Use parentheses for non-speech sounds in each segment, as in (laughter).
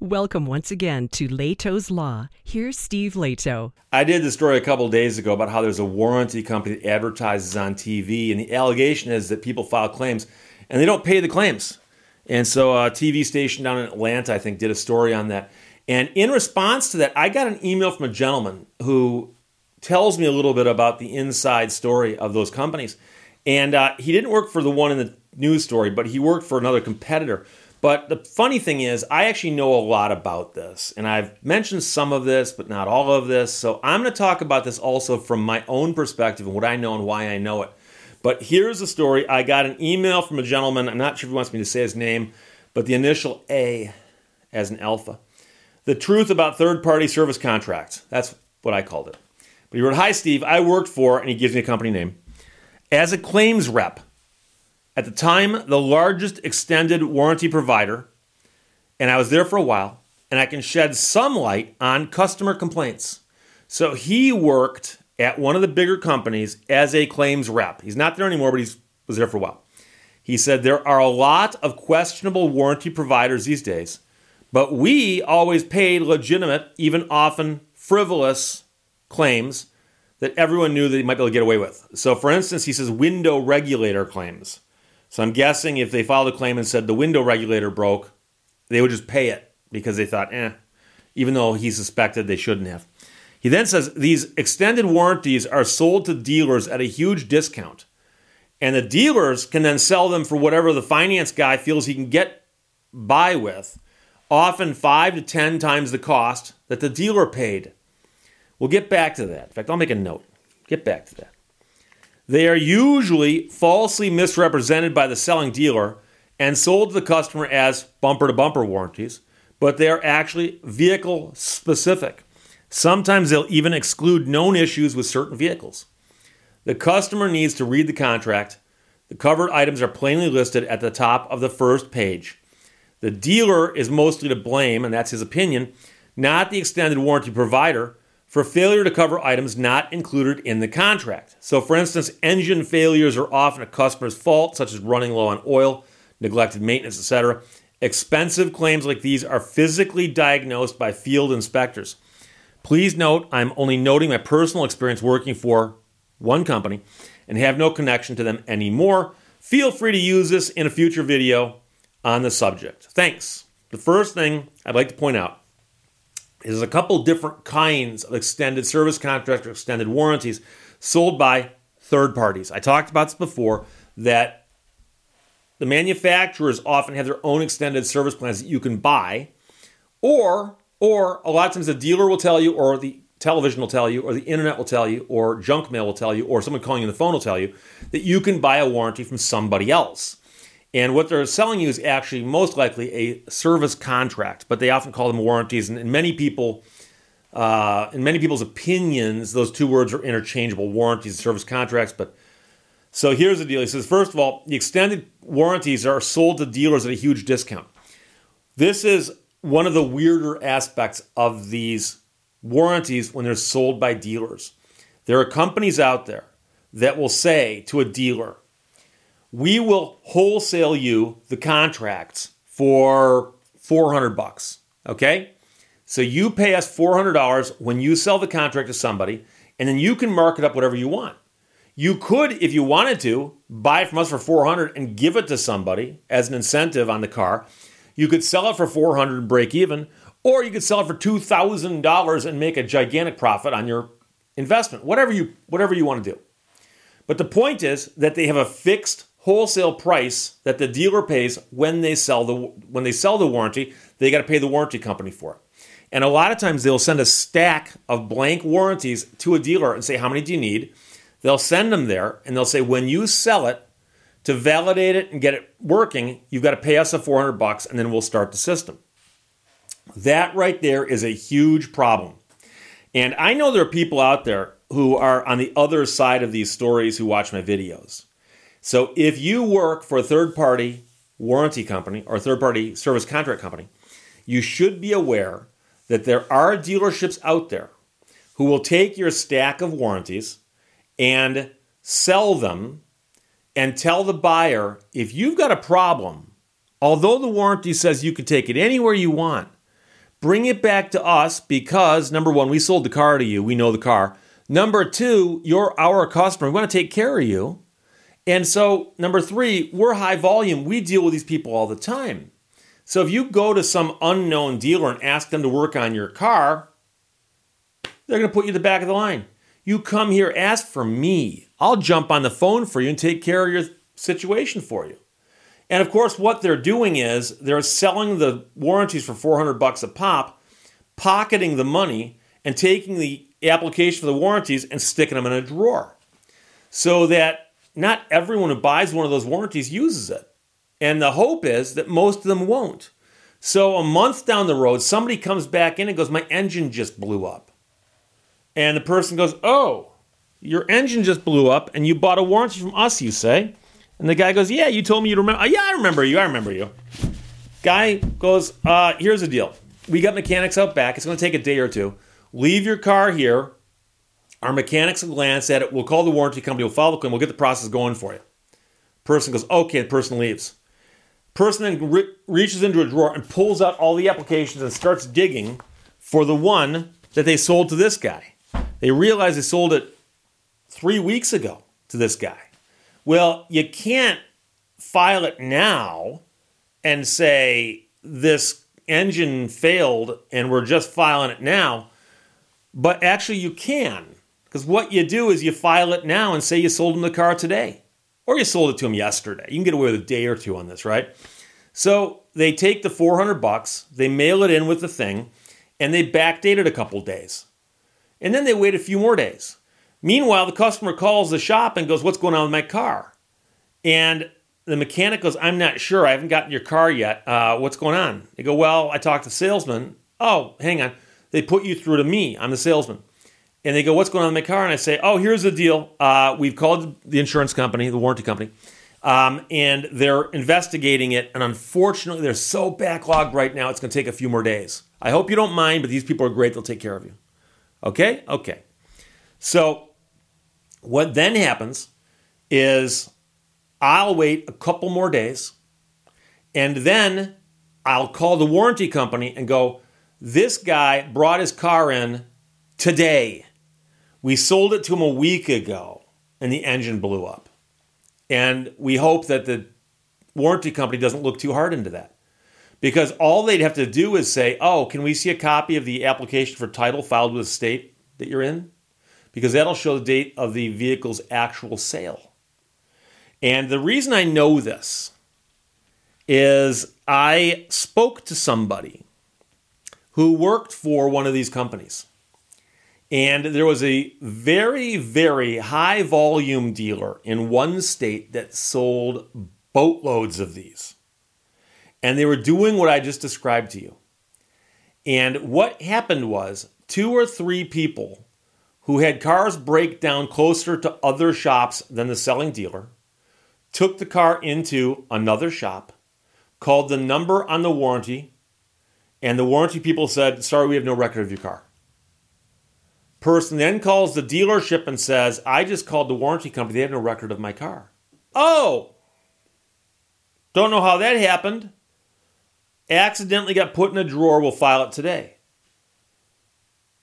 Welcome once again to Lehto's Law. Here's Steve Lehto. I did this story a couple days ago about how there's a warranty company that advertises on TV, and the allegation is that people file claims and they don't pay the claims. And so a TV station down in Atlanta, I think, did a story on that. And in response to that, I got an email from a gentleman who tells me a little bit about the inside story of those companies. And uh, he didn't work for the one in the news story, but he worked for another competitor but the funny thing is, I actually know a lot about this, and I've mentioned some of this, but not all of this. So I'm going to talk about this also from my own perspective and what I know and why I know it. But here's the story I got an email from a gentleman. I'm not sure if he wants me to say his name, but the initial A as an alpha. The truth about third party service contracts. That's what I called it. But he wrote, Hi, Steve. I worked for, and he gives me a company name, as a claims rep at the time, the largest extended warranty provider, and I was there for a while, and I can shed some light on customer complaints. So he worked at one of the bigger companies as a claims rep. He's not there anymore, but he was there for a while. He said there are a lot of questionable warranty providers these days, but we always paid legitimate, even often frivolous claims that everyone knew that they might be able to get away with. So, for instance, he says window regulator claims. So I'm guessing if they filed a claim and said the window regulator broke, they would just pay it because they thought, eh, even though he suspected they shouldn't have. He then says these extended warranties are sold to dealers at a huge discount. And the dealers can then sell them for whatever the finance guy feels he can get by with, often five to 10 times the cost that the dealer paid. We'll get back to that. In fact, I'll make a note. Get back to that. They are usually falsely misrepresented by the selling dealer and sold to the customer as bumper to bumper warranties, but they are actually vehicle specific. Sometimes they'll even exclude known issues with certain vehicles. The customer needs to read the contract. The covered items are plainly listed at the top of the first page. The dealer is mostly to blame, and that's his opinion, not the extended warranty provider, for failure to cover items not included in the contract. So, for instance, engine failures are often a customer's fault, such as running low on oil, neglected maintenance, etc. Expensive claims like these are physically diagnosed by field inspectors. Please note, I'm only noting my personal experience working for one company and have no connection to them anymore. Feel free to use this in a future video on the subject. Thanks. The first thing I'd like to point out is a couple different kinds of extended service contracts or extended warranties sold by third parties. I talked about this before that the manufacturers often have their own extended service plans that you can buy, or or a lot of times the dealer will tell you, or the television will tell you, or the internet will tell you, or junk mail will tell you, or someone calling you on the phone will tell you that you can buy a warranty from somebody else. And what they're selling you is actually most likely a service contract, but they often call them warranties. And, many people, uh, in many people's opinions, those two words are interchangeable: warranties and service contracts. But so here's the deal. He says, first of all, the extended warranties are sold to dealers at a huge discount. This is one of the weirder aspects of these warranties when they're sold by dealers. There are companies out there that will say to a dealer, we will wholesale you the contracts for 400 bucks. Okay? So you pay us $400 when you sell the contract to somebody, and then you can mark it up whatever you want. You could, if you wanted to, buy it from us for 400 and give it to somebody as an incentive on the car. You could sell it for 400 and break even, or you could sell it for $2,000 and make a gigantic profit on your investment. Whatever you whatever you want to do. But the point is that they have a fixed wholesale price that the dealer pays when they sell the when they sell the warranty, they got to pay the warranty company for it. And a lot of times they'll send a stack of blank warranties to a dealer and say, "How many do you need?" They'll send them there and they'll say, "When you sell it, to validate it and get it working, you've got to pay us a 400 bucks and then we'll start the system." That right there is a huge problem. And I know there are people out there who are on the other side of these stories who watch my videos. So if you work for a third party warranty company or third party service contract company, you should be aware that there are dealerships out there who will take your stack of warranties and sell them and tell the buyer if you've got a problem, although the warranty says you can take it anywhere you want, bring it back to us because number one, we sold the car to you, we know the car. Number two, you're our customer, we want to take care of you. And so, number three, we're high volume, we deal with these people all the time. So if you go to some unknown dealer and ask them to work on your car, they're going to put you at the back of the line. You come here, ask for me. I'll jump on the phone for you and take care of your situation for you. And of course, what they're doing is they're selling the warranties for 400 bucks a pop, pocketing the money, and taking the application for the warranties and sticking them in a drawer. So that not everyone who buys one of those warranties uses it. And the hope is that most of them won't. So a month down the road, somebody comes back in and goes, My engine just blew up. And the person goes, Oh, your engine just blew up and you bought a warranty from us, you say? And the guy goes, Yeah, you told me you'd remember. yeah, I remember you. I remember you. Guy goes, uh, Here's the deal. We got mechanics out back. It's going to take a day or two. Leave your car here. Our mechanics will glance at it. We'll call the warranty company. We'll follow the claim. We'll get the process going for you. Person goes, Okay. The person leaves. Person then re- reaches into a drawer and pulls out all the applications and starts digging for the one that they sold to this guy. They realize they sold it three weeks ago to this guy. Well, you can't file it now and say this engine failed and we're just filing it now. But actually, you can. Because what you do is you file it now and say you sold him the car today. Or you sold it to him yesterday. You can get away with a day or two on this, right? So they take the 400 bucks, they mail it in with the thing, and they backdate it a couple days. And then they wait a few more days. Meanwhile, the customer calls the shop and goes, What's going on with my car? And the mechanic goes, I'm not sure. I haven't gotten your car yet. Uh, what's going on? They go, Well, I talked to the salesman. Oh, hang on. They put you through to me. I'm the salesman. And they go, What's going on with my car? And I say, Oh, here's the deal. Uh, we've called the insurance company, the warranty company, um, and they're investigating it. And unfortunately, they're so backlogged right now, it's going to take a few more days. I hope you don't mind, but these people are great. They'll take care of you. Okay? Okay. So what then happens is I'll wait a couple more days and then I'll call the warranty company and go, This guy brought his car in today. We sold it to him a week ago and the engine blew up. And we hope that the warranty company doesn't look too hard into that. Because all they'd have to do is say, Oh, can we see a copy of the application for title filed with the state that you're in? because that'll show the date of the vehicle's actual sale. And the reason I know this is I spoke to somebody who worked for one of these companies. And there was a very, very high volume dealer in one state that sold boatloads of these. And they were doing what I just described to you. And what happened was two or three people who had cars break down closer to other shops than the selling dealer, took the car into another shop, called the number on the warranty, and the warranty people said, Sorry, we have no record of your car. Person then calls the dealership and says, I just called the warranty company, they have no record of my car. Oh, don't know how that happened. Accidentally got put in a drawer, we'll file it today.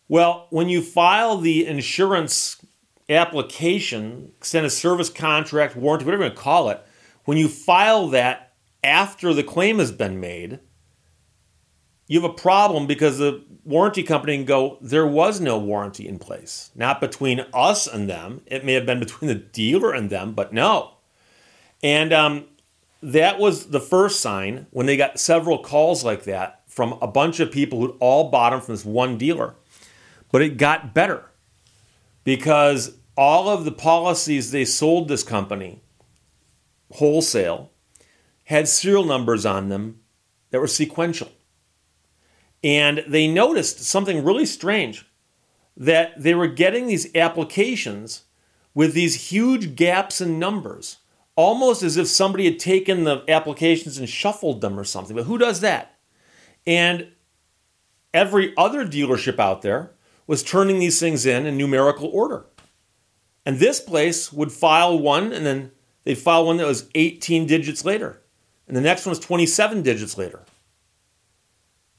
Well, when you file the insurance application, extended service contract, warranty, whatever you want to call it, when you file that after the claim has been made, you have a problem because the warranty company can go, there was no warranty in place. Not between us and them. It may have been between the dealer and them, but no. And um, that was the first sign when they got several calls like that from a bunch of people who'd all bought them from this one dealer. But it got better because all of the policies they sold this company wholesale had serial numbers on them that were sequential. And they noticed something really strange that they were getting these applications with these huge gaps in numbers, almost as if somebody had taken the applications and shuffled them or something. But who does that? And every other dealership out there was turning these things in in numerical order. And this place would file one, and then they'd file one that was 18 digits later. And the next one was 27 digits later.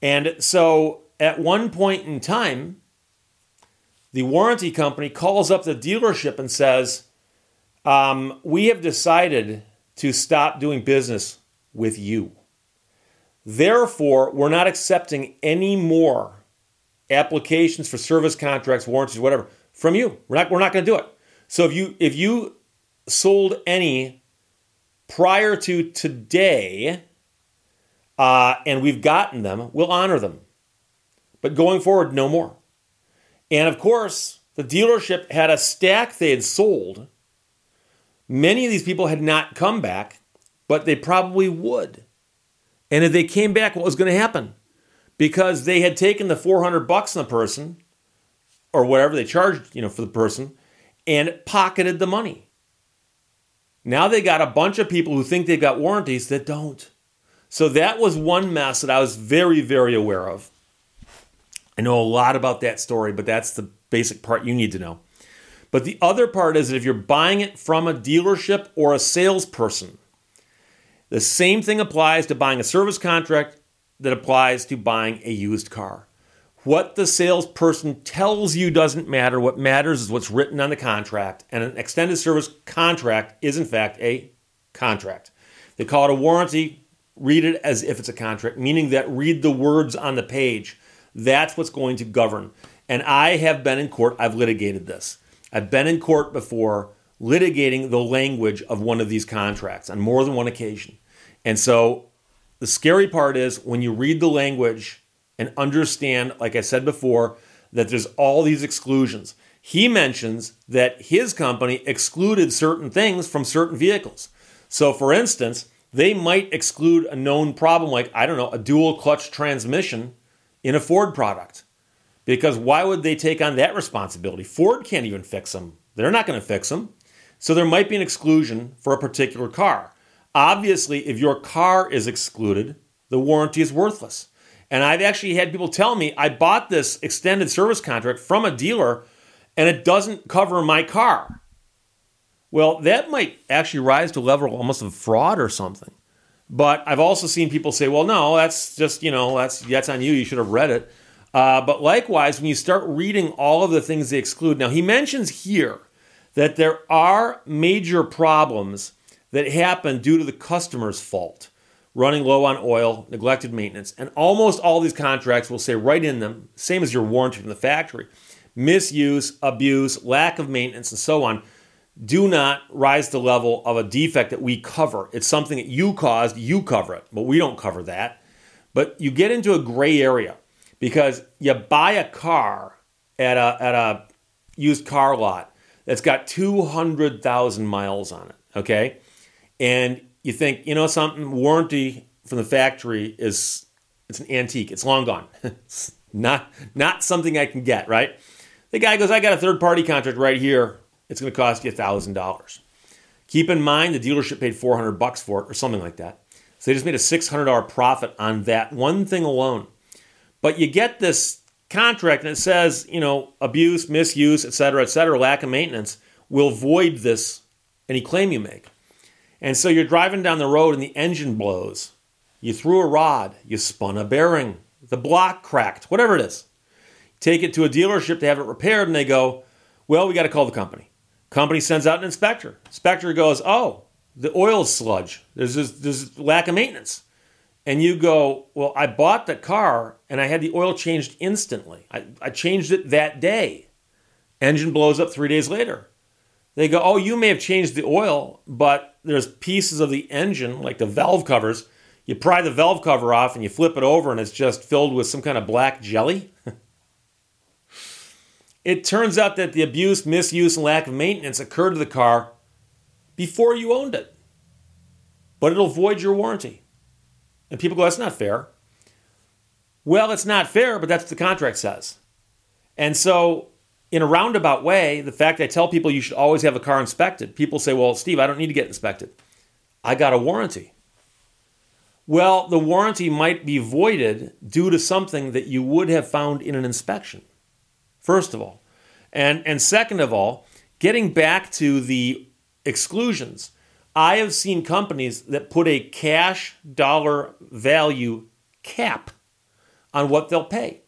And so at one point in time, the warranty company calls up the dealership and says, um, We have decided to stop doing business with you. Therefore, we're not accepting any more applications for service contracts, warranties, whatever from you. We're not, we're not going to do it. So if you if you sold any prior to today, uh, and we've gotten them, we'll honor them. But going forward, no more. And of course, the dealership had a stack they had sold. Many of these people had not come back, but they probably would. And if they came back, what was going to happen? Because they had taken the 400 bucks on the person or whatever they charged, you know, for the person and pocketed the money. Now they got a bunch of people who think they've got warranties that don't. So that was one mess that I was very, very aware of. I know a lot about that story, but that's the basic part you need to know. But the other part is that if you're buying it from a dealership or a salesperson, the same thing applies to buying a service contract that applies to buying a used car. What the salesperson tells you doesn't matter. What matters is what's written on the contract. And an extended service contract is, in fact, a contract. They call it a warranty. Read it as if it's a contract, meaning that read the words on the page. That's what's going to govern. And I have been in court, I've litigated this. I've been in court before litigating the language of one of these contracts on more than one occasion. And so the scary part is when you read the language and understand, like I said before, that there's all these exclusions. He mentions that his company excluded certain things from certain vehicles. So, for instance, they might exclude a known problem like, I don't know, a dual clutch transmission in a Ford product. Because why would they take on that responsibility? Ford can't even fix them. They're not going to fix them. So there might be an exclusion for a particular car. Obviously, if your car is excluded, the warranty is worthless. And I've actually had people tell me I bought this extended service contract from a dealer and it doesn't cover my car. Well, that might actually rise to level almost of fraud or something. But I've also seen people say, well, no, that's just, you know, that's, that's on you. You should have read it. Uh, but likewise, when you start reading all of the things they exclude, now he mentions here that there are major problems that happen due to the customer's fault running low on oil, neglected maintenance. And almost all these contracts will say right in them, same as your warranty from the factory, misuse, abuse, lack of maintenance, and so on do not rise to the level of a defect that we cover. It's something that you caused, you cover it, but we don't cover that. But you get into a gray area because you buy a car at a, at a used car lot that's got 200,000 miles on it, okay? And you think, you know something, warranty from the factory is it's an antique. It's long gone. (laughs) it's not not something I can get, right? The guy goes, I got a third party contract right here. It's going to cost you thousand dollars. Keep in mind the dealership paid four hundred bucks for it or something like that. So they just made a six hundred dollar profit on that one thing alone. But you get this contract and it says, you know, abuse, misuse, et cetera, et cetera, lack of maintenance will void this any claim you make. And so you're driving down the road and the engine blows. You threw a rod, you spun a bearing, the block cracked, whatever it is. Take it to a dealership to have it repaired, and they go, Well, we got to call the company. Company sends out an inspector. Inspector goes, Oh, the oil's sludge. There's this, there's lack of maintenance. And you go, Well, I bought the car and I had the oil changed instantly. I, I changed it that day. Engine blows up three days later. They go, Oh, you may have changed the oil, but there's pieces of the engine, like the valve covers. You pry the valve cover off and you flip it over, and it's just filled with some kind of black jelly. (laughs) it turns out that the abuse, misuse, and lack of maintenance occurred to the car before you owned it. But it'll void your warranty. And people go, that's not fair. Well, it's not fair, but that's what the contract says. And so in a roundabout way, the fact I tell people you should always have a car inspected, people say, Well, Steve, I don't need to get inspected. I got a warranty. Well, the warranty might be voided due to something that you would have found in an inspection, first of all. And, and second of all, getting back to the exclusions, I have seen companies that put a cash dollar value cap on what they'll pay.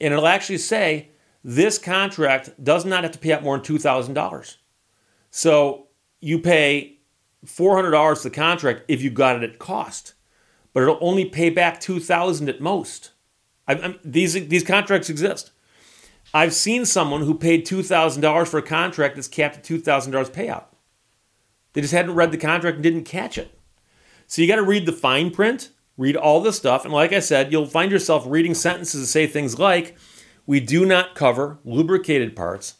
and it'll actually say this contract does not have to pay out more than $2,000. So you pay $400 for the contract if you got it at cost, but it'll only pay back 2000 at most. I, these, these contracts exist. I've seen someone who paid $2,000 for a contract that's capped at $2,000 payout. They just hadn't read the contract and didn't catch it. So you got to read the fine print, read all the stuff, and like I said, you'll find yourself reading sentences that say things like, we do not cover lubricated parts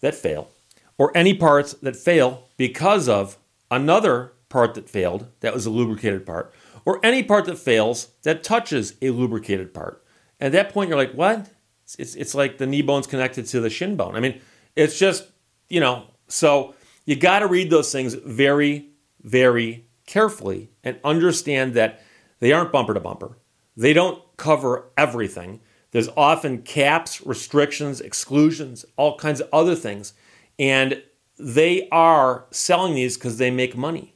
that fail or any parts that fail because of another part that failed that was a lubricated part or any part that fails that touches a lubricated part. At that point, you're like, what? It's, it's like the knee bone's connected to the shin bone. I mean, it's just, you know, so you got to read those things very, very carefully and understand that they aren't bumper to bumper. They don't cover everything. There's often caps, restrictions, exclusions, all kinds of other things. And they are selling these because they make money.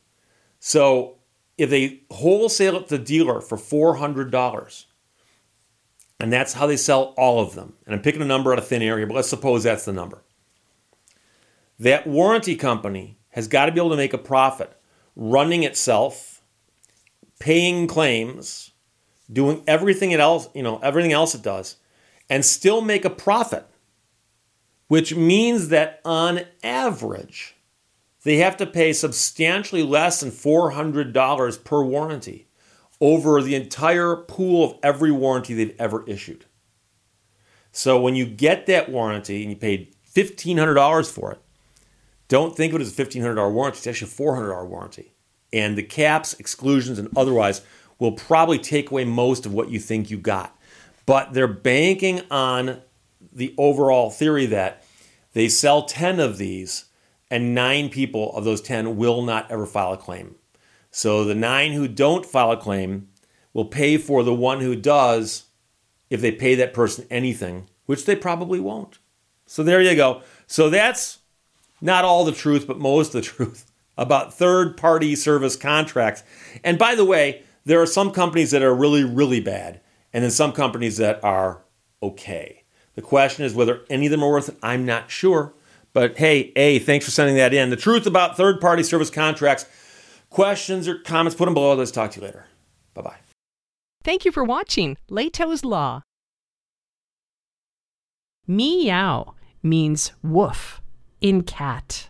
So if they wholesale it to the dealer for $400, and that's how they sell all of them, and I'm picking a number out of thin air here, but let's suppose that's the number. That warranty company has got to be able to make a profit running itself, paying claims, doing everything else, you know, everything else it does, and still make a profit, which means that on average, they have to pay substantially less than $400 per warranty over the entire pool of every warranty they've ever issued. So when you get that warranty and you paid $1,500 for it, don't think of it as a $1,500 warranty. It's actually a $400 warranty. And the caps, exclusions, and otherwise will probably take away most of what you think you got. But they're banking on the overall theory that they sell 10 of these and nine people of those 10 will not ever file a claim. So the nine who don't file a claim will pay for the one who does if they pay that person anything, which they probably won't. So there you go. So that's not all the truth, but most of the (laughs) truth about third party service contracts. And by the way, there are some companies that are really, really bad, and then some companies that are okay. The question is whether any of them are worth it. I'm not sure. But hey, A, thanks for sending that in. The truth about third party service contracts. Questions or comments, put them below. Let's talk to you later. Bye bye. Thank you for watching Lehto's Law. Meow means woof in cat.